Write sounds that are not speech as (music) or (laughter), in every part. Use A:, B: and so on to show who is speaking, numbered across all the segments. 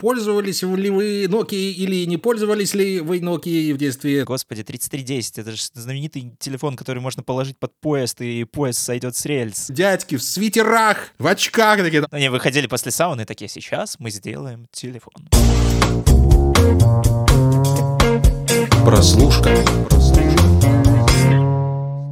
A: Пользовались ли вы Nokia или не пользовались ли вы Nokia в детстве?
B: Господи, 3310, это же знаменитый телефон, который можно положить под поезд, и поезд сойдет с рельс.
A: Дядьки в свитерах, в очках такие.
B: Они выходили после сауны такие, сейчас мы сделаем телефон.
A: Прослушка.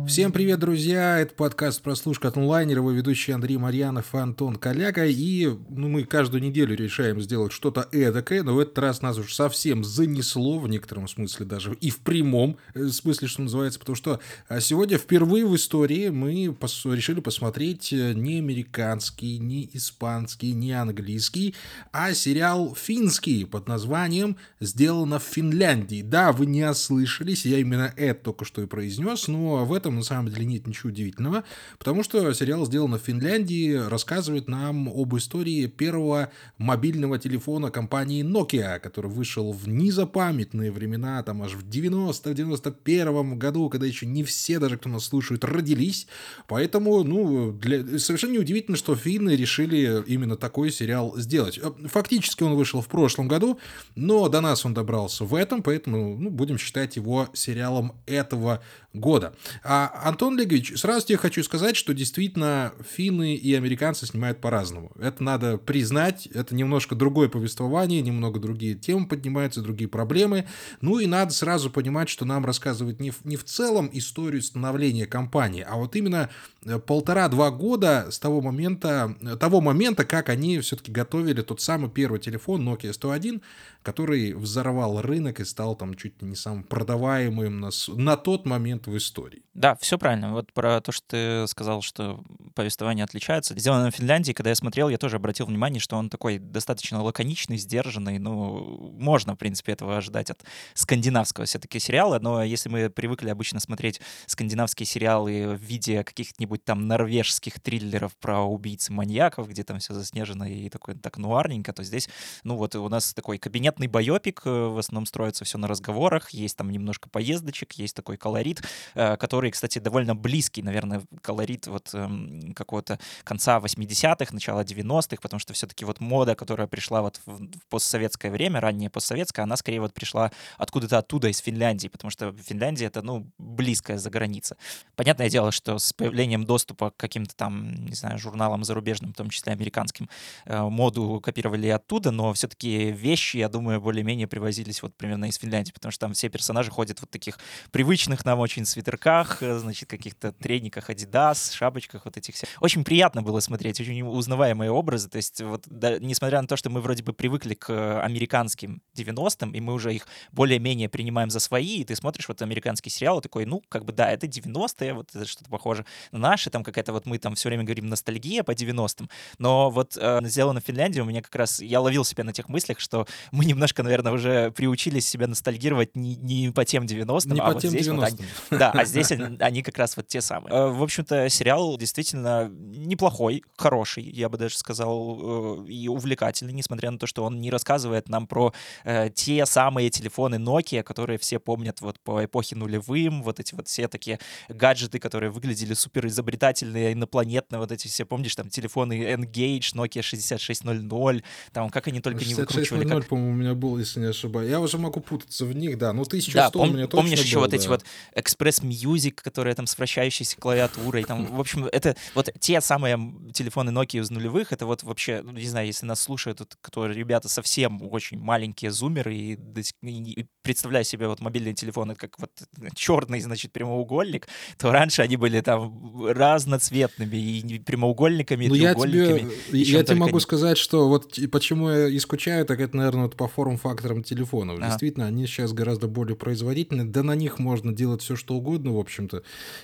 A: Всем привет, друзья! Это подкаст «Прослушка от онлайнера», его ведущий Андрей Марьянов и Антон Коляка. И ну, мы каждую неделю решаем сделать что-то эдакое, но в этот раз нас уж совсем занесло, в некотором смысле даже, и в прямом э, смысле, что называется, потому что а, сегодня впервые в истории мы пос решили посмотреть э, не американский, не испанский, не английский, а сериал финский под названием «Сделано в Финляндии». Да, вы не ослышались, я именно это только что и произнес, но в этом на самом деле нет ничего удивительного, потому что сериал сделан в Финляндии, рассказывает нам об истории первого мобильного телефона компании Nokia, который вышел в незапамятные времена, там аж в 90-91 году, когда еще не все, даже кто нас слушает, родились. Поэтому, ну, для... совершенно неудивительно, что финны решили именно такой сериал сделать. Фактически он вышел в прошлом году, но до нас он добрался в этом, поэтому ну, будем считать его сериалом этого года. А, Антон Легович, сразу тебе хочу сказать, что действительно финны и американцы снимают по-разному. Это надо признать, это немножко другое повествование, немного другие темы поднимаются, другие проблемы. Ну и надо сразу понимать, что нам рассказывают не в, не в целом историю становления компании, а вот именно э, полтора-два года с того момента, того момента, как они все-таки готовили тот самый первый телефон Nokia 101, который взорвал рынок и стал там чуть не самым продаваемым на, на тот момент в истории.
B: Да, все правильно. Вот про то, что ты сказал, что повествование отличается. Сделано в Финляндии, когда я смотрел, я тоже обратил внимание, что он такой достаточно лаконичный, сдержанный. Ну, можно, в принципе, этого ожидать от скандинавского все-таки сериала, но если мы привыкли обычно смотреть скандинавские сериалы в виде каких-нибудь там норвежских триллеров про убийцы маньяков, где там все заснежено и такой так нуарненько, то здесь, ну вот у нас такой кабинетный байопик, э, в основном строится все на разговорах, есть там немножко поездочек, есть такой колорит, э, который который, кстати, довольно близкий, наверное, колорит вот эм, какого-то конца 80-х, начала 90-х, потому что все-таки вот мода, которая пришла вот в, в постсоветское время, раннее постсоветское, она скорее вот пришла откуда-то оттуда, из Финляндии, потому что Финляндия — это, ну, близкая за граница. Понятное дело, что с появлением доступа к каким-то там, не знаю, журналам зарубежным, в том числе американским, э, моду копировали оттуда, но все-таки вещи, я думаю, более-менее привозились вот примерно из Финляндии, потому что там все персонажи ходят вот таких привычных нам очень свитерках, Э, значит, каких-то трениках Adidas, шапочках вот этих всех. Очень приятно было смотреть, очень узнаваемые образы. То есть вот, да, несмотря на то, что мы вроде бы привыкли к американским 90-м, и мы уже их более-менее принимаем за свои, и ты смотришь вот американский сериал, и такой, ну, как бы да, это 90-е, вот это что-то похоже на наши, там какая-то вот мы там все время говорим ностальгия по 90-м, но вот э, сделано в Финляндии, у меня как раз, я ловил себя на тех мыслях, что мы немножко, наверное, уже приучились себя ностальгировать не, не по тем 90-м,
A: не
B: а
A: по
B: вот
A: тем
B: здесь
A: 90-м.
B: вот да, а (laughs) здесь они как раз вот те самые. Э, в общем-то, сериал действительно неплохой, хороший, я бы даже сказал, э, и увлекательный, несмотря на то, что он не рассказывает нам про э, те самые телефоны Nokia, которые все помнят вот по эпохе нулевым, вот эти вот все такие гаджеты, которые выглядели супер изобретательные, инопланетные, вот эти все, помнишь, там телефоны Engage, Nokia 6600, там как они только не выкручивали.
A: 6600,
B: как...
A: по-моему, у меня был, если не ошибаюсь. Я уже могу путаться в них, да, но 1100
B: да,
A: пом- у меня точно
B: помнишь еще
A: был,
B: вот
A: да.
B: эти вот Express Music, которые там с вращающейся клавиатурой, там, в общем, это вот те самые телефоны Nokia из нулевых, это вот вообще, ну, не знаю, если нас слушают, вот, кто ребята совсем очень маленькие зумеры и, и- и представляю себе вот мобильные телефоны как вот черный, значит, прямоугольник, то раньше они были там разноцветными и прямоугольниками, и
A: Ну, я
B: треугольниками.
A: тебе, я тебе могу
B: не.
A: сказать, что вот почему я и скучаю, так это, наверное, вот по форм-факторам телефонов.
B: Ага.
A: Действительно, они сейчас гораздо более производительны. Да на них можно делать все, что угодно, в общем-то.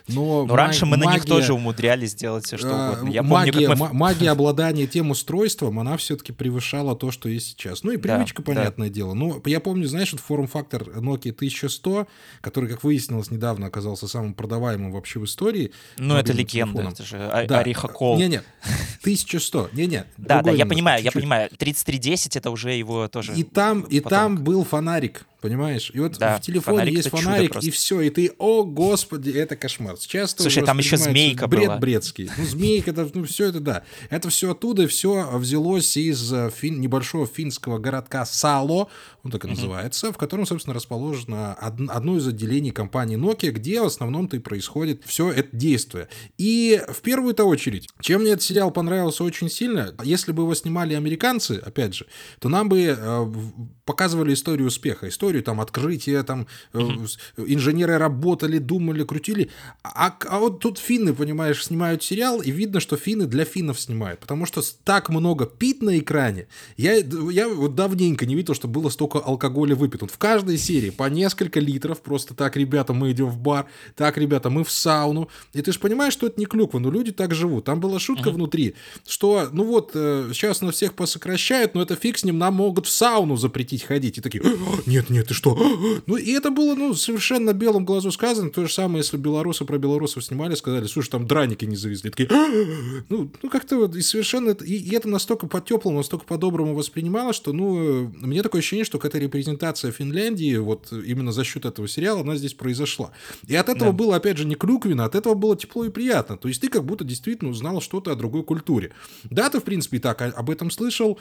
A: Но,
B: Но раньше мы на них
A: магия-
B: тоже умудрялись сделать все, что
A: а,
B: угодно. Я
A: магия,
B: помню, как мы...
A: ма- магия обладания тем устройством, она все-таки превышала то, что есть сейчас. Ну и привычка,
B: да.
A: понятное дело. Ну, я помню, знаешь, вот форм-фактор Nokia 1100, который, как выяснилось, недавно оказался самым продаваемым вообще в истории.
B: Ну, это легенда,
A: телефоном.
B: это же
A: Да.
B: Ариха Кол.
A: Не-не, 1100, не-не.
B: Да, да, я понимаю, я понимаю. 3310 это уже его тоже.
A: И там, и там был фонарик. Понимаешь? И вот
B: Да,
A: в телефоне
B: фонарик
A: есть фонарик, и все, и ты, о, господи, это кошмар. Часто
B: Слушай, там еще змейка
A: бред
B: была.
A: бредский. Ну, змейка, это, ну, все это, да. Это все оттуда, все взялось из э, фин- небольшого финского городка Сало, он так и называется, в котором, собственно, расположено од- одно из отделений компании Nokia, где в основном-то и происходит все это действие. И в первую-то очередь, чем мне этот сериал понравился очень сильно, если бы его снимали американцы, опять же, то нам бы э, показывали историю успеха, историю там открытия, там с- инженеры работали, думали, крутили. А, а вот тут финны, понимаешь, снимают сериал, и видно, что финны для финнов снимают, потому что так много пит на экране. Я, я вот давненько не видел, что было столько алкоголя выпито. В каждой серии по несколько литров, просто так, ребята, мы идем в бар, так, ребята, мы в сауну. И ты же понимаешь, что это не клюква, но люди так живут. Там была шутка внутри, что, ну вот, э, сейчас нас всех посокращают, но это фиг с ним, нам могут в сауну запретить ходить. И такие, «А, нет, нет, ты что? (gasps) Ну, и это было, ну, совершенно белым глазу сказано. То же самое, если белорусы про белорусов снимали, сказали, слушай, там драники не завезли. Такие, (gasps) ну, ну как-то вот, и совершенно, и, и это настолько по-теплому, настолько по-доброму воспринималось, что, ну, э, мне такое ощущение, что какая-то репрезентация Финляндии, вот именно за счет этого сериала, она здесь произошла. И от этого
B: Да.
A: было, опять же, не клюквенно, от этого было тепло и приятно. То есть ты как будто действительно узнал что-то о другой культуре. Да, ты, в принципе, и так об этом слышал,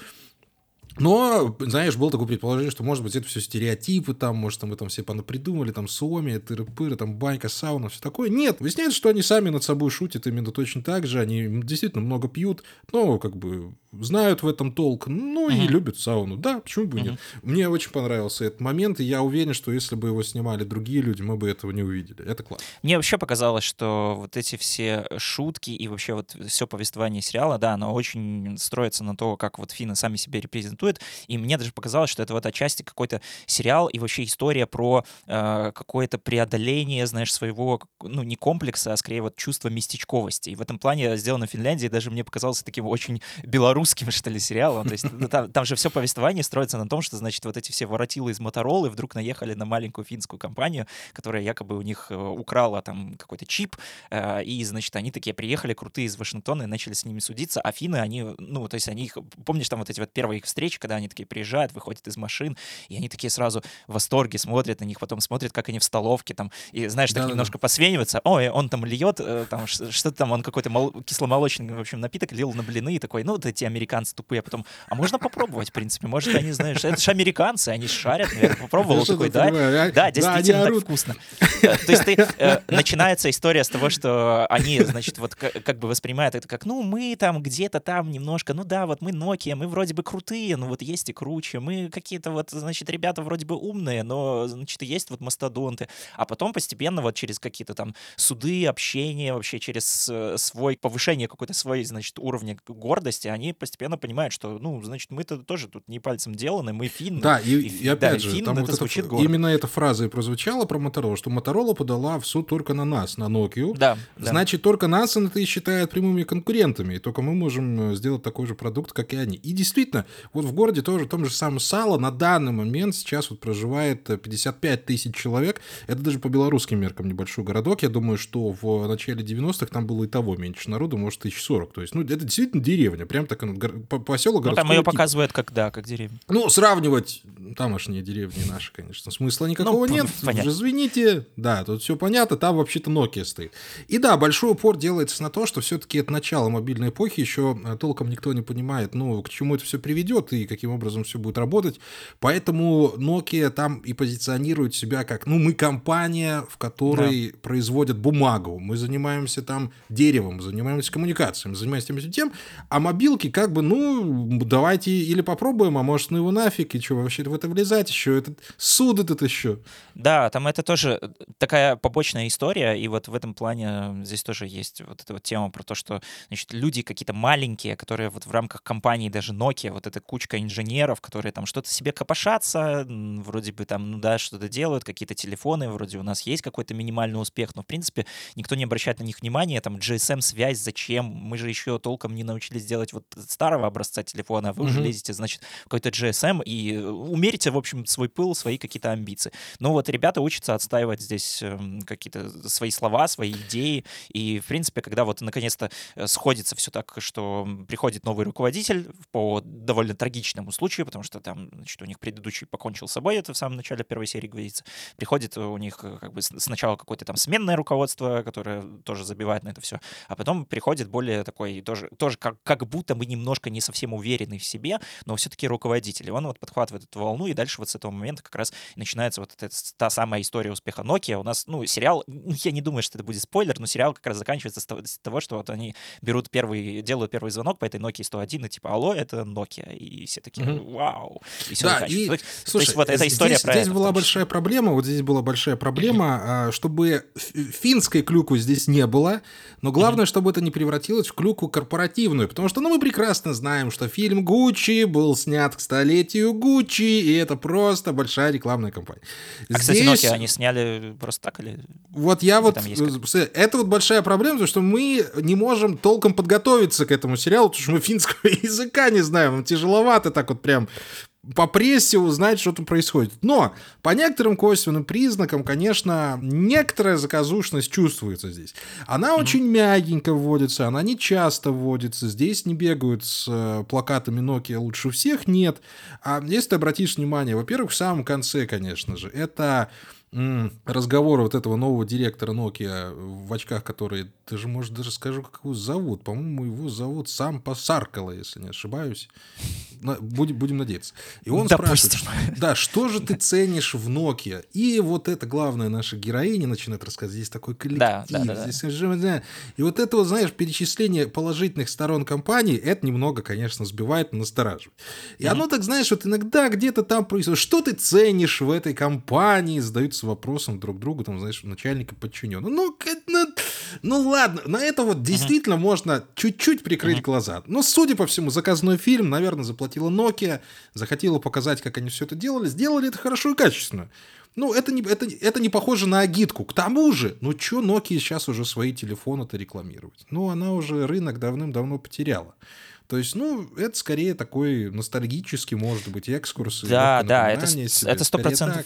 A: но, знаешь, было такое предположение, что, может быть, это все стереотипы, там, может, там, вы там все понапридумали, там, Суоми, тыры-пыры, там, банька, сауна, все такое. Нет, выясняется, что они сами над собой шутят именно точно так же, они действительно много пьют, но, как бы, знают в этом толк, ну, и
B: Мгм.
A: любят сауну. Да, почему бы и нет? Мне очень понравился этот момент, и я уверен, что если бы его снимали другие люди, мы бы этого не увидели. Это классно.
B: Мне вообще показалось, что вот эти все шутки и вообще вот все повествование сериала, да, оно очень строится на то, как вот финны сами себя репрезентуют, и мне даже показалось, что это вот отчасти какой-то сериал и вообще история про э, какое-то преодоление, знаешь, своего, ну, не комплекса, а скорее вот чувства местечковости. И в этом плане сделано в Финляндии даже мне показалось таким очень белорусским, что ли, сериалом. То есть ну, там, там же все повествование строится на том, что, значит, вот эти все воротилы из Моторолы вдруг наехали на маленькую финскую компанию, которая якобы у них э, украла там какой-то чип, э, и, значит, они такие приехали крутые из Вашингтона и начали с ними судиться, а финны, они, ну, то есть они их, помнишь, там вот эти вот первые их встречи, когда они такие приезжают, выходят из машин, и они такие сразу в восторге смотрят на них, потом смотрят, как они в столовке там, и, знаешь, так
A: Да-да-да.
B: немножко посвениваются, ой, он там льет, э, там, что-то там, он какой-то мол- кисломолочный, в общем, напиток лил на блины, и такой, ну, вот эти американцы тупые, а потом, а можно попробовать, в принципе, может, они, знаешь, это же американцы, они шарят, наверное, попробовал, такой, да, да, действительно так вкусно. Э, То есть ты, э, начинается история с того, что они, значит, вот ка- как бы воспринимают это как, ну, мы там где-то там немножко, ну да, вот мы Nokia, мы вроде бы крутые, ну вот есть и круче, мы какие-то вот, значит, ребята вроде бы умные, но, значит, и есть вот мастодонты. А потом постепенно вот через какие-то там суды, общение, вообще через э, свой, повышение какой-то своей, значит, уровня гордости, они постепенно понимают, что, ну, значит, мы-то тоже тут не пальцем деланы, мы финны.
A: Да, и,
B: И
A: опять
B: да,
A: же,
B: финн
A: там
B: это
A: вот
B: звучит гордо.
A: именно эта фраза и прозвучала про Motorola, что Motorola подала в суд только на нас, на Nokia.
B: Да, да.
A: Значит, только нас это и считает прямыми конкурентами, и только мы можем э, сделать такой же продукт, как и они. И действительно, вот в городе тоже, в том же самом Сало, на данный момент сейчас вот проживает э, 55 тысяч человек. Это даже по белорусским меркам небольшой городок. Я думаю, что в начале 90-х там было и того меньше народу, может, тысяч сорок. То есть, ну, это действительно деревня, прям так, ну, поселок
B: Ну, там ее
A: типа.
B: показывают как, да, как деревню.
A: Ну, сравнивать тамошние деревни наши, конечно, смысла никакого
B: Ну,
A: нет. (laughs)
B: понятно.
A: Извините, да, тут все понятно, там вообще-то Nokia стоит. И да, большой упор делается на то, что все-таки это начало мобильной эпохи, еще э, толком никто не понимает, ну, к чему это все приведет и каким образом все будет работать. Поэтому Nokia там и позиционирует себя как, ну, мы компания, в которой производят бумагу, мы занимаемся там деревом, занимаемся коммуникациями, занимаемся тем и тем, а мобилки как бы, ну, давайте или попробуем, а может, ну его нафиг, и что вообще в это влезать еще, этот суд этот еще.
B: Да, там это тоже э, такая побочная история, и вот в этом плане здесь тоже есть вот эта вот тема про то, что, значит, люди какие-то маленькие, которые вот в рамках компании даже Nokia, вот эта кучка инженеров, которые там что-то себе копошатся, вроде бы там, ну да, что-то делают, какие-то телефоны, вроде у нас есть какой-то минимальный успех, но, в принципе, никто не обращает на них внимания, там, GSM-связь, зачем? Мы же еще толком не научились делать вот старого образца телефона, а вы уже
A: Мгм.
B: лезете, значит, в какой-то GSM и э, умерите, в общем, свой пыл, свои какие-то амбиции. Ну вот ребята учатся отстаивать здесь эм, какие-то свои слова, свои идеи, и, в принципе, когда вот наконец-то э, сходится все так, что приходит новый руководитель по довольно трагически трагичному случаю, потому что там, значит, у них предыдущий покончил с собой, это в самом начале первой серии говорится. Приходит у них э, как бы сначала какое-то там сменное руководство, которое тоже забивает на это все, а потом приходит более такой, тоже, тоже как, как будто бы немножко не совсем уверенный в себе, но все-таки руководитель. И он вот подхватывает эту волну, и дальше вот с этого момента как раз начинается вот эта, та самая история успеха Nokia. У нас, ну, сериал, ну, я не думаю, что это будет спойлер, но сериал как раз заканчивается с того что вот они берут первый, делают первый звонок по этой Nokia 101, и типа, алло, это Nokia. И все такие, вау. И все
A: да, и, слушай, есть, вот эта история здесь, про здесь это, была большая проблема, вот здесь была большая проблема, а, чтобы финской клюку здесь не было, но главное, чтобы это не превратилось в клюку корпоративную, потому что, ну, мы прекрасно знаем, что фильм Гуччи был снят к столетию Гуччи, и это просто большая рекламная кампания.
B: А, здесь... кстати, Nokia они сняли просто так или...
A: Вот я вот... Это вот большая проблема, потому что мы не можем толком подготовиться к этому сериалу, потому что мы финского (laughs) языка не знаем, нам тяжеловато так вот прям по прессе узнать, что там происходит. Но по некоторым косвенным признакам, конечно, некоторая заказушность чувствуется здесь. Она mm-hmm. очень мягенько вводится, она не часто вводится. Здесь не бегают с э, плакатами Nokia лучше всех, нет. А если ты обратишь внимание, во-первых, в самом конце, конечно же, это разговор вот этого нового директора Nokia в очках, который, ты же, может, даже скажу, как его зовут. По-моему, его зовут сам Посаркало, если не ошибаюсь. Будем, будем надеяться. И он Допустим. спрашивает, да, что же ты (laughs) ценишь в Nokia? И вот это главная наша героиня начинает рассказывать. Здесь такой коллектив. Да, да, да, здесь... да. И вот это, вот, знаешь, перечисление положительных сторон компании, это немного, конечно, сбивает, настораживает. И mm-hmm. оно так, знаешь, вот иногда где-то там происходит. Что ты ценишь в этой компании? Задаются вопросом друг другу, там, знаешь, начальника подчиненного. Ну, ну, ну ладно, на это вот действительно uh-huh. можно чуть-чуть прикрыть uh-huh. глаза. Но, судя по всему, заказной фильм, наверное, заплатила Nokia, захотела показать, как они все это делали, сделали это хорошо и качественно. Ну, это не, это, это не похоже на агитку. К тому же, ну, что Nokia сейчас уже свои телефоны-то рекламировать? Ну, она уже рынок давным-давно потеряла. То есть, ну, это скорее такой ностальгический, может быть, экскурс.
B: Да, да, это сто процентов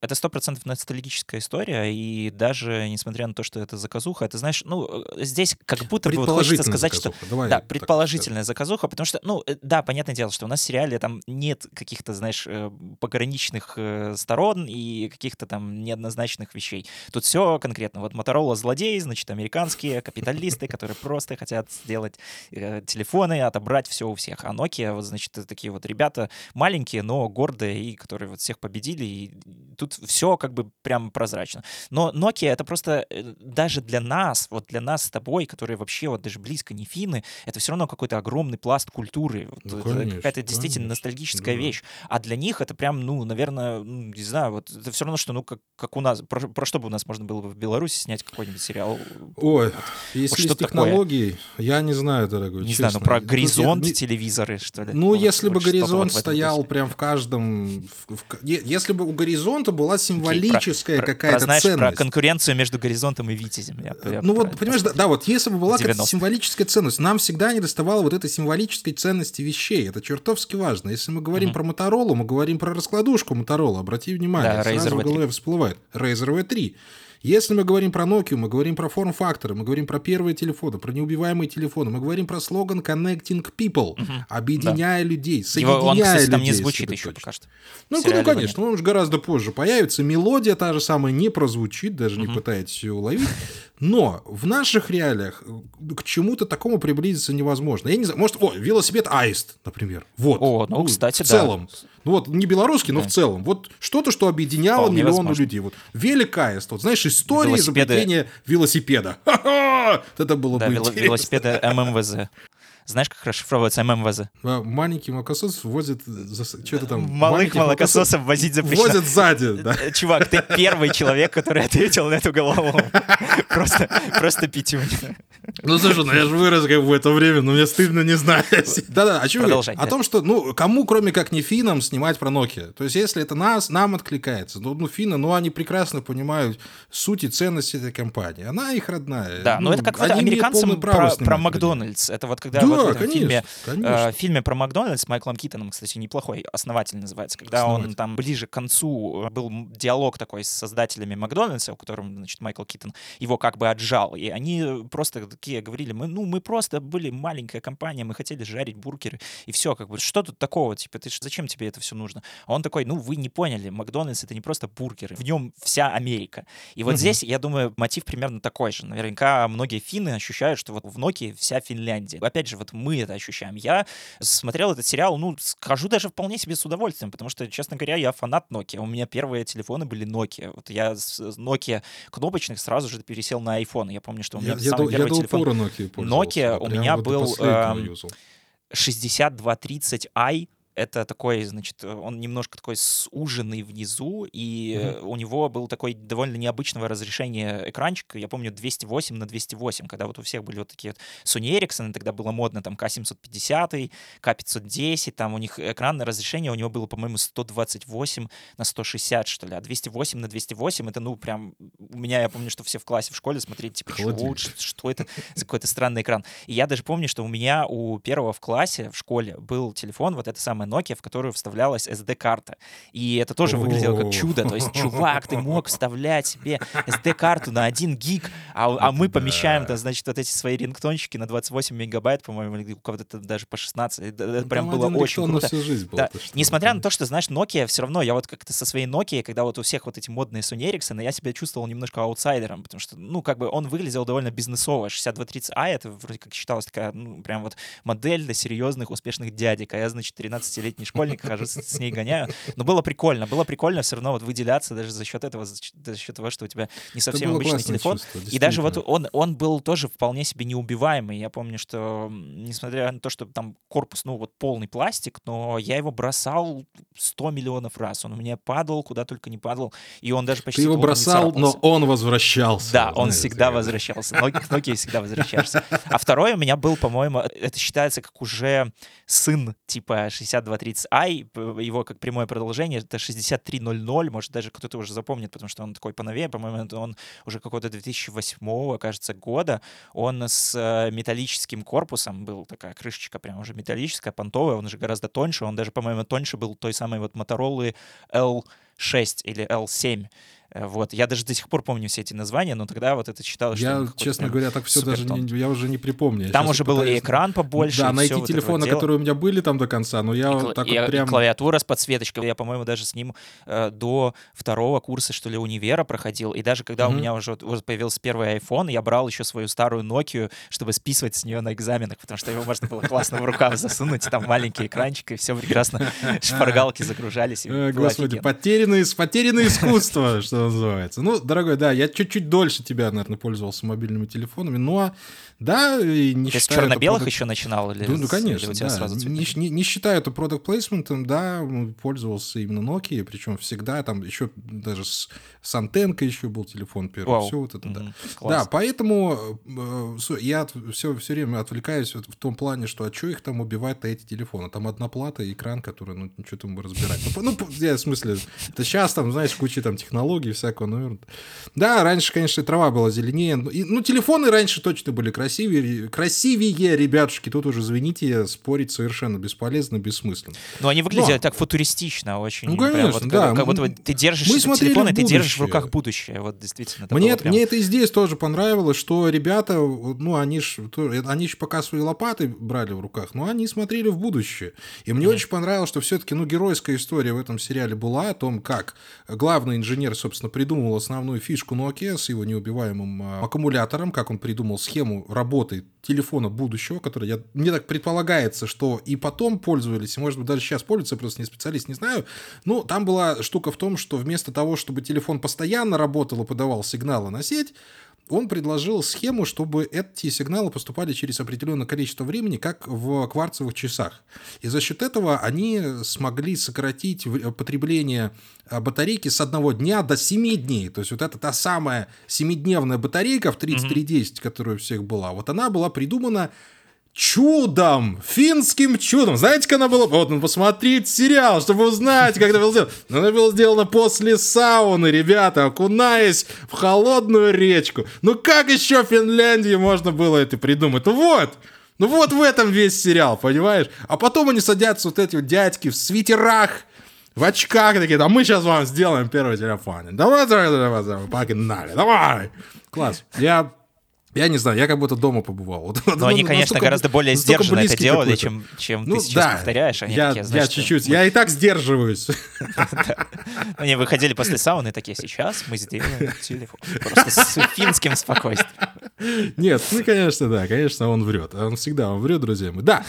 B: это сто процентов ностальгическая история, и даже несмотря на то, что это заказуха, это, знаешь, ну, э, здесь как будто бы вот хочется сказать, заказуха. что... Давай да, предположительная заказуха, потому что, ну, э, да, понятное дело, что у нас в сериале там нет каких-то, знаешь, э, пограничных сторон и каких-то там неоднозначных вещей. Тут все конкретно. Вот Моторола злодеи, значит, американские капиталисты, которые просто хотят сделать телефоны, отобрать все у всех. А Nokia, вот, значит, такие вот ребята маленькие, но гордые, и которые вот всех победили, и тут тут все как бы прям прозрачно. Но Nokia это просто э, даже для нас, вот для нас с тобой, которые вообще вот даже близко не финны, это все равно какой-то огромный пласт культуры. Ну, какая-то действительно конечно, ностальгическая да. вещь. А для них это прям, ну, наверное, ну, не знаю, вот это все равно, что, ну, как, как у нас, про, про что бы у нас можно было бы в Беларуси снять какой-нибудь сериал?
A: Ой, вот, если вот технологии, я не знаю, дорогой,
B: Не
A: честно.
B: знаю, ну, про горизонт я, телевизоры, что ли?
A: Ну, вот, если бы горизонт стоял прям в каждом... В, в, если бы у горизонта была символическая okay, какая-то про, ценность.
B: Про конкуренцию между горизонтом и Витязем. Я,
A: я ну вот, понимаешь, да, да, вот если бы была какая-то символическая ценность, нам всегда не доставало вот этой символической ценности вещей. Это чертовски важно. Если мы говорим uh-huh. про Моторолу, мы говорим про раскладушку Моторола. Обрати внимание, да, сразу в голове всплывает. Razer V3. Если мы говорим про Nokia, мы говорим про форм-факторы, мы говорим про первые телефоны, про неубиваемые телефоны, мы говорим про слоган Connecting People, угу, объединяя да. людей, соединяя Его, он, кстати, людей.
B: там не звучит еще пока что.
A: Ну, ну конечно, он уже гораздо позже появится. Мелодия та же самая не прозвучит, даже угу. не пытается ее уловить. Но в наших реалиях э, к чему-то такому приблизиться невозможно. Я не знаю, может, о, велосипед Аист, например. Вот.
B: О, ну, ну кстати,
A: в целом. Да. Ну вот, не белорусский, но да. в целом. Вот что-то, что объединяло Вполне миллионы возможно. людей. Вот велик Аист. Вот знаешь, история Велосипеды... изобретения велосипеда. (laughs) Это было
B: да,
A: бы
B: вело-
A: интересно.
B: Велосипеды ММВЗ. Знаешь, как расшифровывается ММВЗ?
A: Маленький молокосос возит... За... Что-то там...
B: Малых молокососов возить запрещено.
A: Возят сзади, да.
B: Э, чувак, ты первый человек, который ответил на эту голову. (laughs) Просто, просто пятюня.
A: Ну, слушай, ну я же вырос как в это время, но мне стыдно не знать. Да-да, о чем О том, что, ну, кому, кроме как не финнам, снимать про Nokia? То есть, если это нас, нам откликается. Ну, ну финны, ну, они прекрасно понимают суть и ценность этой компании. Она их родная.
B: Да, ну, но это как американцам про, про Макдональдс. Это вот когда да, в этом конечно, фильме, конечно. Э, фильме про Макдональдс с Майклом Китоном, кстати, неплохой, основатель называется, когда основатель. он там ближе к концу э, был диалог такой с создателями Макдональдса, у которого, значит, Майкл Китон его как бы отжал, и они просто такие говорили, мы, ну, мы просто были маленькая компания, мы хотели жарить бургеры, и все, как бы, что тут такого, типа, ты, зачем тебе это все нужно? А он такой, ну, вы не поняли, Макдональдс — это не просто бургеры, в нем вся Америка. И вот здесь, я думаю, мотив примерно такой же. Наверняка многие финны ощущают, что вот в Nokia вся Финляндия. Опять же, вот мы это ощущаем. Я смотрел этот сериал, ну, скажу даже вполне себе с удовольствием, потому что, честно говоря, я фанат Nokia. У меня первые телефоны были Nokia. Вот я с Nokia кнопочных сразу же пересел на iPhone. Я помню, что у меня
A: я,
B: самый
A: я,
B: первый
A: я
B: телефон...
A: Nokia
B: у меня был э, 6230i это такой, значит, он немножко такой суженный внизу, и mm-hmm. у него был такой довольно необычного разрешения экранчик. Я помню 208 на 208, когда вот у всех были вот такие вот Sony Ericsson, тогда было модно там К750, К510, там у них экранное разрешение у него было, по-моему, 128 на 160, что ли, а 208 на 208 это, ну, прям, у меня, я помню, что все в классе в школе смотрели, типа, что, что это за какой-то странный экран. И я даже помню, что у меня у первого в классе в школе был телефон, вот это самое Nokia, в которую вставлялась SD-карта. И это тоже выглядело как чудо. То есть, чувак, ты мог вставлять себе SD-карту на 1 гиг, а, а мы помещаем, да, значит, вот эти свои рингтончики на 28 мегабайт, по-моему, или у кого-то даже по 16. Это ну, прям было очень круто.
A: всю жизнь был,
B: да. Несмотря на то, что, знаешь, Nokia все равно, я вот как-то со своей Nokia, когда вот у всех вот эти модные Sony Ericsson, я себя чувствовал немножко аутсайдером, потому что, ну, как бы он выглядел довольно бизнесово. 6230i, а это вроде как считалось такая, ну, прям вот модель для серьезных, успешных дядек, а я, значит, 13 16-летний школьник, хожу с ней гоняю. Но было прикольно, было прикольно все равно вот выделяться даже за счет этого, за счет того, что у тебя не совсем обычный телефон. И даже вот он, он был тоже вполне себе неубиваемый. Я помню, что несмотря на то, что там корпус, ну вот полный пластик, но я его бросал 100 миллионов раз. Он у меня падал, куда только не падал. И он даже почти...
A: Ты его бросал, но он возвращался.
B: Да, он всегда возвращался. ноги ноги всегда возвращаешься. А второй у меня был, по-моему, э, это считается как уже сын типа 60 6230i, его как прямое продолжение, это 6300, может, даже кто-то уже запомнит, потому что он такой поновее, по-моему, он уже какого-то 2008, кажется, года. Он с э, металлическим корпусом был, такая крышечка прям уже металлическая, понтовая, он уже гораздо тоньше, он даже, по-моему, тоньше был той самой вот Motorola L6 или L7. Э, вот. Я даже до сих пор помню все эти названия, но тогда вот это считалось,
A: я, что... Я, честно говоря, так все даже не, я уже не припомню.
B: там уже был и экран побольше.
A: Да, найти телефоны, вот которые у меня были там до конца, но я и, так
B: и,
A: вот прям...
B: И клавиатура с подсветочкой. Я, по-моему, даже с ним э, до второго курса, что ли, универа проходил. И даже когда mm-hmm. у меня уже, уже появился первый iPhone, я брал еще свою старую Nokia, чтобы списывать с нее на экзаменах, потому что его можно было классно в рукав засунуть, там маленький экранчик, и все прекрасно, (laughs) шпаргалки загружались.
A: Господи, потерянное искусство, что называется. Ну, дорогой, да, я чуть-чуть дольше тебя, наверное, пользовался мобильными телефонами, но да, и не
B: Ты
A: считаю...
B: с черно-белых еще начинал? Или,
A: ну, ну конечно, или да.
B: сразу
A: не, не, не считаю это продукт плейсментом, да, пользовался именно Nokia, причем всегда там еще даже с, с антенкой еще был телефон первый, Вау. все вот это, да. Mm-hmm. Да, поэтому э, я все, все время отвлекаюсь вот в том плане, что а что их там убивать-то эти телефоны? Там одна плата и экран, который, ну, что там разбирать. Ну, ну, я в смысле, это сейчас там, знаешь, куча там технологий всякого, наверное. Да, раньше, конечно, трава была зеленее, ну, телефоны раньше точно были красивее, красивее, ребятушки. Тут уже, извините, спорить совершенно бесполезно, бессмысленно.
B: Но они выглядят Но... так футуристично очень. Ну, конечно, прям, вот, да. Как, как будто вот ты держишь Мы телефон, и ты держишь в руках будущее. Вот действительно.
A: Мне, прям... мне это здесь тоже понравилось, что ребята, ну, они ж, они ж пока свои лопаты брали в руках, но они смотрели в будущее. И мне mm. очень понравилось, что все-таки, ну, геройская история в этом сериале была о том, как главный инженер, собственно, придумал основную фишку Nokia с его неубиваемым а, аккумулятором, как он придумал схему работы телефона будущего, который, я, мне так предполагается, что и потом пользовались, может быть, даже сейчас пользуются, просто не специалист, не знаю. Но там была штука в том, что вместо того, чтобы телефон постоянно работал и подавал сигналы на сеть, он предложил схему, чтобы эти сигналы поступали через определенное количество времени, как в кварцевых часах. И за счет этого они смогли сократить потребление а, батарейки с одного дня до 7 дней. То есть вот это та самая семидневная батарейка в 3310, mm-hmm. которая у всех была, вот она была придумана чудом, финским чудом. Знаете, как она была? Вот, ну, посмотрите сериал, чтобы узнать, как это было сделано. Но она была сделана после сауны, ребята, окунаясь в холодную речку. Ну как еще в Финляндии можно было это придумать? Ну вот, ну вот в этом весь сериал, понимаешь? А потом они садятся вот эти вот дядьки в свитерах, в очках такие, да мы сейчас вам сделаем первый телефон. Давай, давай, давай, давай, погнали, давай. Класс. Я Я не знаю, я как будто дома побывал. (laughs)
B: Но ну, они, конечно, гораздо более сдержанно это делали, чем, чем ну, ты сейчас да, повторяешь. Они
A: я,
B: такие,
A: знаешь, я чуть-чуть, я и так сдерживаюсь. (laughs)
B: Они выходили после сауны такие, сейчас мы сделаем телефон. Просто с финским спокойствием.
A: Нет, ну, конечно, да, конечно, он врет. Он всегда он врет, друзья мои. Да,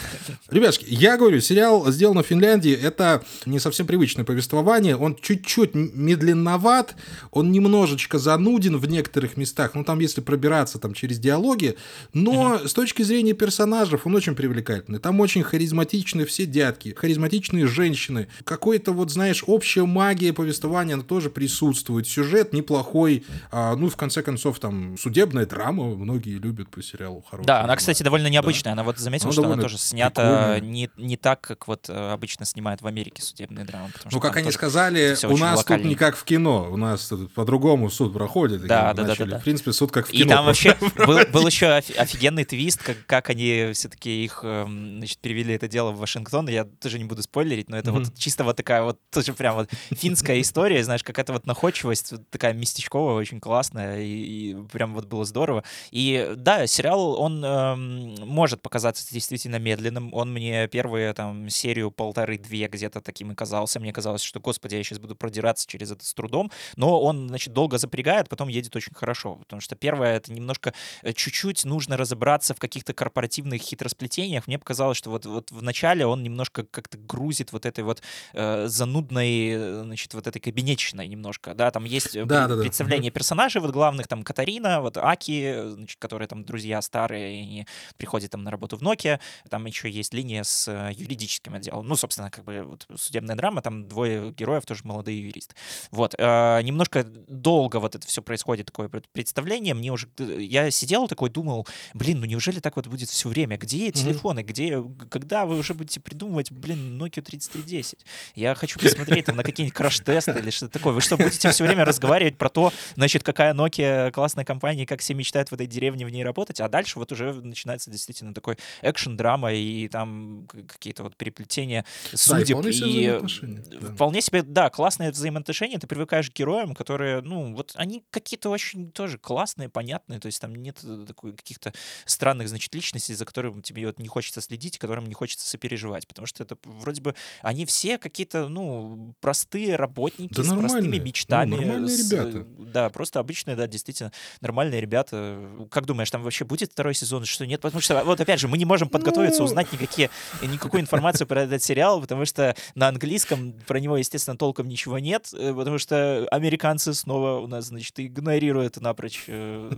A: ребятушки, я говорю, сериал сделан в Финляндии, это не совсем привычное повествование, он чуть-чуть медленноват, он немножечко зануден в некоторых местах, ну, там, если пробираться там через диалоги, но с точки зрения персонажей он очень привлекательный. Там очень харизматичные все дядки, харизматичные женщины. Какой-то вот, знаешь, общая магия повествования, она тоже присутствует. Сюжет неплохой, а, ну, в конце концов, там, судебная драма, многие любят по сериалу хорошую.
B: Да, она, кстати, довольно необычная. Да. Она вот заметила, она что она тоже снята не, не так, как вот э, обычно снимают в Америке судебные драмы.
A: Ну, как они сказали, у нас локальный. тут не как в кино, у нас по-другому суд проходит.
B: Да, да, да, да, да.
A: В принципе, суд как в кино.
B: И там вообще был, был еще офигенный твист, как, как они все-таки их, эм, значит, перевели это дело в Вашингтон. Я тоже не буду спойлерить, но это mm-hmm. вот чисто вот такая вот тоже прям вот финская история, знаешь, какая-то вот находчивость, вот такая местечковая, очень классная, и, и прям вот было здорово. И да, сериал, он эм, может показаться действительно медленным. Он мне первые там серию полторы-две где-то таким и казался. Мне казалось, что, господи, я сейчас буду продираться через это с трудом. Но он, значит, долго запрягает, потом едет очень хорошо. Потому что первое, это немножко чуть-чуть нужно разобраться в каких-то корпоративных хитросплетениях. Мне показалось, что вот, вот в начале он немножко как-то грузит вот этой вот э, занудной, э, значит, вот этой кабинетчиной немножко, да, там есть э, да, представление да, персонажей вот главных, там Катарина, вот Аки, значит, которые там друзья старые, и они приходят там на работу в Nokia, там еще есть линия с юридическим отделом, ну, собственно, как бы вот судебная драма, там двое героев тоже молодые юристы. Вот, э, немножко долго вот это все происходит, такое представление, мне уже, я сидел такой, думал, блин, ну неужели так вот будет все время? Где телефоны? Где, когда вы уже будете придумывать, блин, Nokia 3310? Я хочу посмотреть там на какие-нибудь краш-тесты или что-то такое. Вы что, будете все время разговаривать про то, значит, какая Nokia классная компания, как все мечтают в этой деревне в ней работать, а дальше вот уже начинается действительно такой экшен-драма и там какие-то вот переплетения судеб. Да, и, и да. вполне себе, да, классные взаимоотношения, ты привыкаешь к героям, которые, ну, вот они какие-то очень тоже классные, понятные, то есть там нет такой каких-то странных, значит, личностей, за которыми тебе вот не хочется следить, которым не хочется сопереживать, потому что это вроде бы они все какие-то, ну, простые работники да с простыми ну, мечтами. Ну,
A: нормальные
B: с,
A: ребята.
B: Да, просто обычные, да, действительно, нормальные ребята. Как думаешь, там вообще будет второй сезон, что нет? Потому что, вот опять же, мы не можем подготовиться, ну... узнать никакие, никакую информацию про этот сериал, потому что на английском про него, естественно, толком ничего нет, э, потому что американцы снова у нас, значит, игнорируют напрочь э,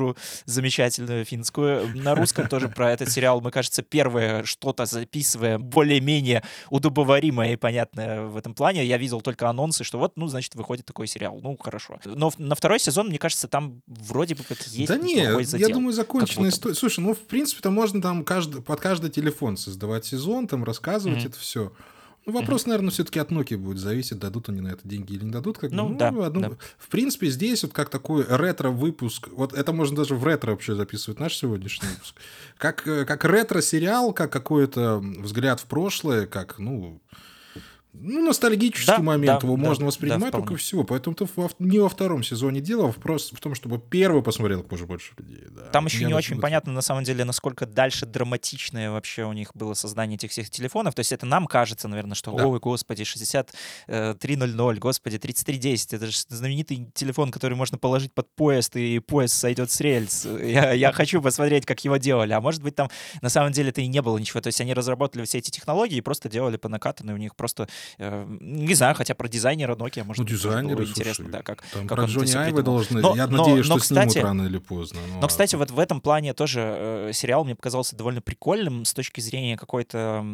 B: культуру замечательную финскую. На русском тоже про этот сериал мы, кажется, первое что-то записываем более-менее удобоваримое и понятное в этом плане. Я видел только анонсы, что вот, ну, значит, выходит такой сериал. Ну, хорошо. Но на второй сезон, мне кажется, там вроде бы как есть
A: Да нет, задел, я думаю, законченная история. Слушай, ну, в принципе, там можно там каждый, под каждый телефон создавать сезон, там рассказывать mm-hmm. это все. Ну, вопрос, наверное, все-таки от Nokia будет зависеть, дадут они на это деньги или не дадут. Как ну, ну да, одну... да. В принципе, здесь вот как такой ретро-выпуск, вот это можно даже в ретро вообще записывать, наш сегодняшний выпуск, как, э, как ретро-сериал, как какой-то взгляд в прошлое, как, ну, ну, ностальгический да, момент, да, его да, можно воспринимать да, только всего. Поэтому то не во втором сезоне дело, а просто в том, чтобы первый посмотрел как можно больше людей. Да.
B: Там еще не очень понятно, на самом деле, насколько дальше драматичное вообще у них было создание этих всех телефонов. То есть это нам кажется, наверное, что, да. ой, господи, 6300, э, господи, 3310, это же знаменитый телефон, который можно положить под поезд, и поезд сойдет с рельс. Я, я хочу посмотреть, как его делали. А может быть, там на самом деле это и не было ничего. То есть они разработали все эти технологии и просто делали по накатанной. У них просто не знаю, хотя про дизайнера Nokia, может,
A: ну, дизайнеры,
B: было интересно, да, как,
A: там
B: как
A: про Джонни Айвы должны, но, я но, надеюсь, но, что кстати, снимут рано или поздно.
B: Ну, но, кстати, вот в этом плане тоже э, сериал мне показался довольно прикольным с точки зрения какой-то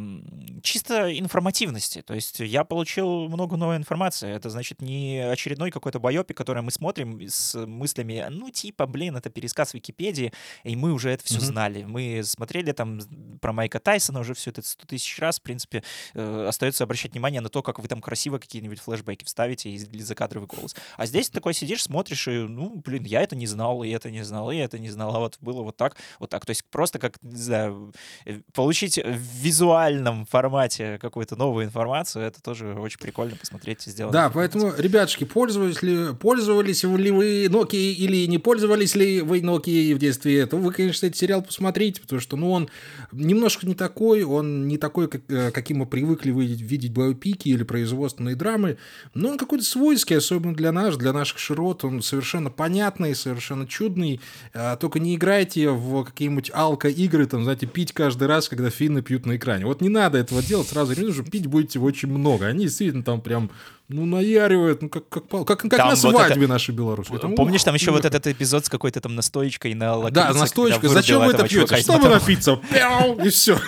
B: чисто информативности, то есть я получил много новой информации, это значит не очередной какой-то байопик, который мы смотрим с мыслями, ну, типа, блин, это пересказ Википедии, и мы уже это все mm-hmm. знали, мы смотрели там про Майка Тайсона уже все это сто тысяч раз, в принципе, э, остается обращать внимание внимание на то, как вы там красиво какие-нибудь флешбеки вставите или закадровый голос. А здесь такой сидишь, смотришь, и, ну, блин, я это не знал, и это не знал, и это не знал, а вот было вот так, вот так. То есть просто как, не знаю, э, получить в визуальном формате какую-то новую информацию, это тоже очень прикольно посмотреть, сделать.
A: Да, поэтому, ребятушки, пользовались ли, пользовались ли вы Nokia или не пользовались ли вы Nokia в детстве, то вы, конечно, этот сериал посмотрите, потому что, ну, он немножко не такой, он не такой, как, э, каким мы привыкли видеть, видеть биопики или производственные драмы, но он какой-то свойский, особенно для нас, для наших широт, он совершенно понятный, совершенно чудный, а, только не играйте в какие-нибудь алко-игры, там, знаете, пить каждый раз, когда финны пьют на экране. Вот не надо этого делать сразу, не нужно пить будете очень много. Они действительно там прям ну, наяривают, ну, как, как, как, как
B: Там
A: на
B: вот
A: свадьбе
B: это-
A: нашей белорусской. Там,
B: Помнишь, там еще вот
A: ух.
B: этот эпизод с какой-то там настоечкой на лакрице?
A: Да,
B: вырубил
A: Зачем вы это пьете? Чтобы напиться. Пяу, и все.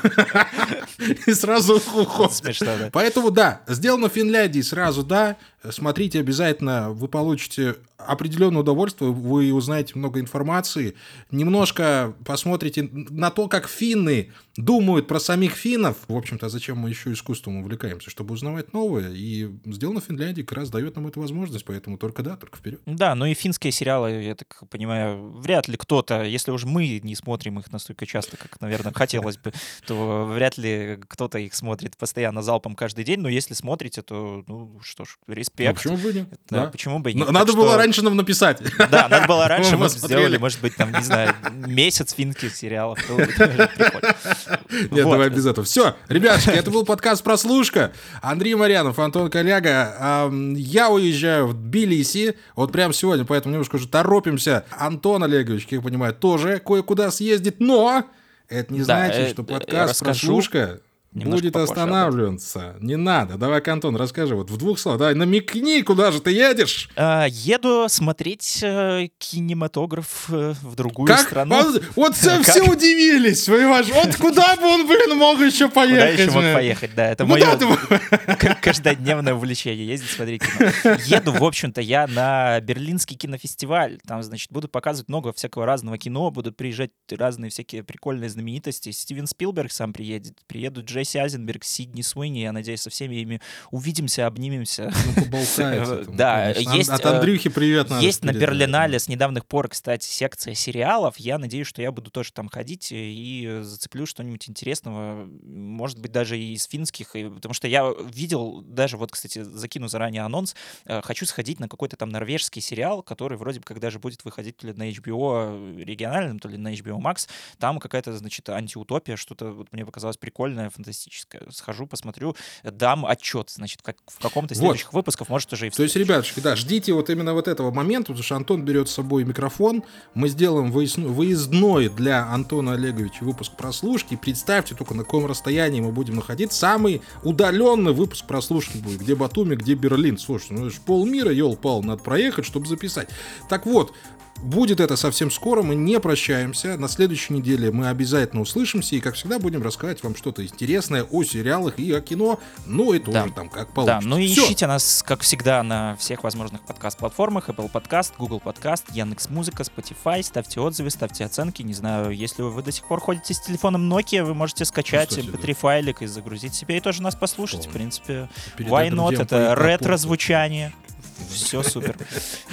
A: (laughs) И сразу уход.
B: Смешно, да.
A: Поэтому да, сделано в Финляндии, сразу да. Смотрите обязательно, вы получите определенное удовольствие, вы узнаете много информации, немножко посмотрите на то, как финны думают про самих финнов. В общем-то, зачем мы еще искусством увлекаемся? Чтобы узнавать новое. И сделано в Финляндии как раз дает нам эту возможность, поэтому только да, только вперед.
B: Да, ну и финские сериалы, я так понимаю, вряд ли кто-то, если уж мы не смотрим их настолько часто, как, наверное, хотелось бы, (laughs) то вряд ли кто-то их смотрит постоянно залпом каждый день, но если смотрите, то, ну что ж,
A: Ну,
B: респект.
A: почему бы и нет?
B: Да,
A: Да.
B: почему бы и
A: Н-
B: нет?
A: Надо
B: Так
A: было
B: что-
A: раньше нам написать. (laughs)
B: Да, надо было (laughs) раньше,
A: Мы
B: сделали, может быть, там, не знаю, месяц финских сериалов.
A: Нет, давай без этого. Все, ребятушки, это был подкаст «Прослушка». Андрей Марьянов, Антон Коляга. Я уезжаю в Тбилиси, вот прямо сегодня, поэтому немножко уже торопимся. Антон Олегович, как я понимаю, тоже кое-куда съездит, но это не
B: Да,
A: значит,
B: э,
A: что подкаст
B: расскажу
A: «Прослушка»
B: немножко
A: будет
B: попозже
A: останавливаться. Не надо. Давай-ка, Антон, расскажи вот в двух словах. Давай, намекни, куда же ты едешь?
B: А, Еду смотреть э, кинематограф э, в другую
A: Как?
B: страну.
A: Вот, вот (laughs) все, все удивились, понимаешь? Вот куда бы он, блин, мог еще
B: Куда
A: поехать?
B: еще мог поехать, да, это
A: Куда
B: мое (laughs) каждодневное увлечение, ездить смотреть кино. Еду, в общем-то, я на Берлинский кинофестиваль, там, значит, будут показывать много всякого разного кино, будут приезжать разные всякие прикольные знаменитости. Стивен Спилберг сам приедет, приедут Джесси Айзенберг, Сидни Суини, я надеюсь, со всеми ими увидимся, обнимемся.
A: Ну, поболтается
B: Да, есть,
A: От
B: э,
A: Андрюхи привет
B: Есть на. Берлинале с недавних пор, кстати, секция сериалов. Я надеюсь, что я буду тоже там ходить и зацеплю что-нибудь интересного. Может быть, даже и из финских. Потому что я видел, даже вот, кстати, закину заранее анонс, э, хочу сходить на какой-то там норвежский сериал, который вроде бы как даже будет выходить то ли на HBO региональном, то ли на HBO Max. Там какая-то, значит, антиутопия, что-то вот мне показалось прикольное, фантастическое. Схожу, посмотрю, дам отчет, значит, как в каком-то из
A: Вот.
B: следующих выпусков, может, уже и в
A: То есть, ребятушки, да, ждите вот именно вот этого момента, потому что Антон берет с собой микрофон, мы сделаем выясну- выездной для Антона Олеговича выпуск прослушки. Представьте только, на каком расстоянии мы будем находиться. Самый удаленный выпуск прослушки будет, где Батуми, где Берлин. Слушайте, ну это ж полмира, ел-пал, надо проехать, чтобы записать. Так вот, Будет это совсем скоро, мы не прощаемся. На следующей неделе мы обязательно услышимся и, как всегда, будем рассказывать вам что-то интересное о сериалах и о кино. Ну, это
B: Да.
A: уже там как
B: Да,
A: получится.
B: ну и
A: Всё.
B: ищите нас, как всегда, на всех возможных подкаст-платформах. Apple Podcast, Google Podcast, Яндекс.Музыка, Spotify. Ставьте отзывы, ставьте оценки. Не знаю, если вы до сих пор ходите с телефоном Nokia, вы можете скачать
A: Кстати,
B: MP3 файлик и загрузить себе и тоже нас послушать. В
A: Вполне.
B: принципе,
A: Передать
B: why not? Это ретро-звучание. Все супер.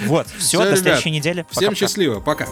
B: Вот, все,
A: Всё,
B: до
A: ребят,
B: следующей недели.
A: Всем
B: Пока-пока.
A: счастливо, пока.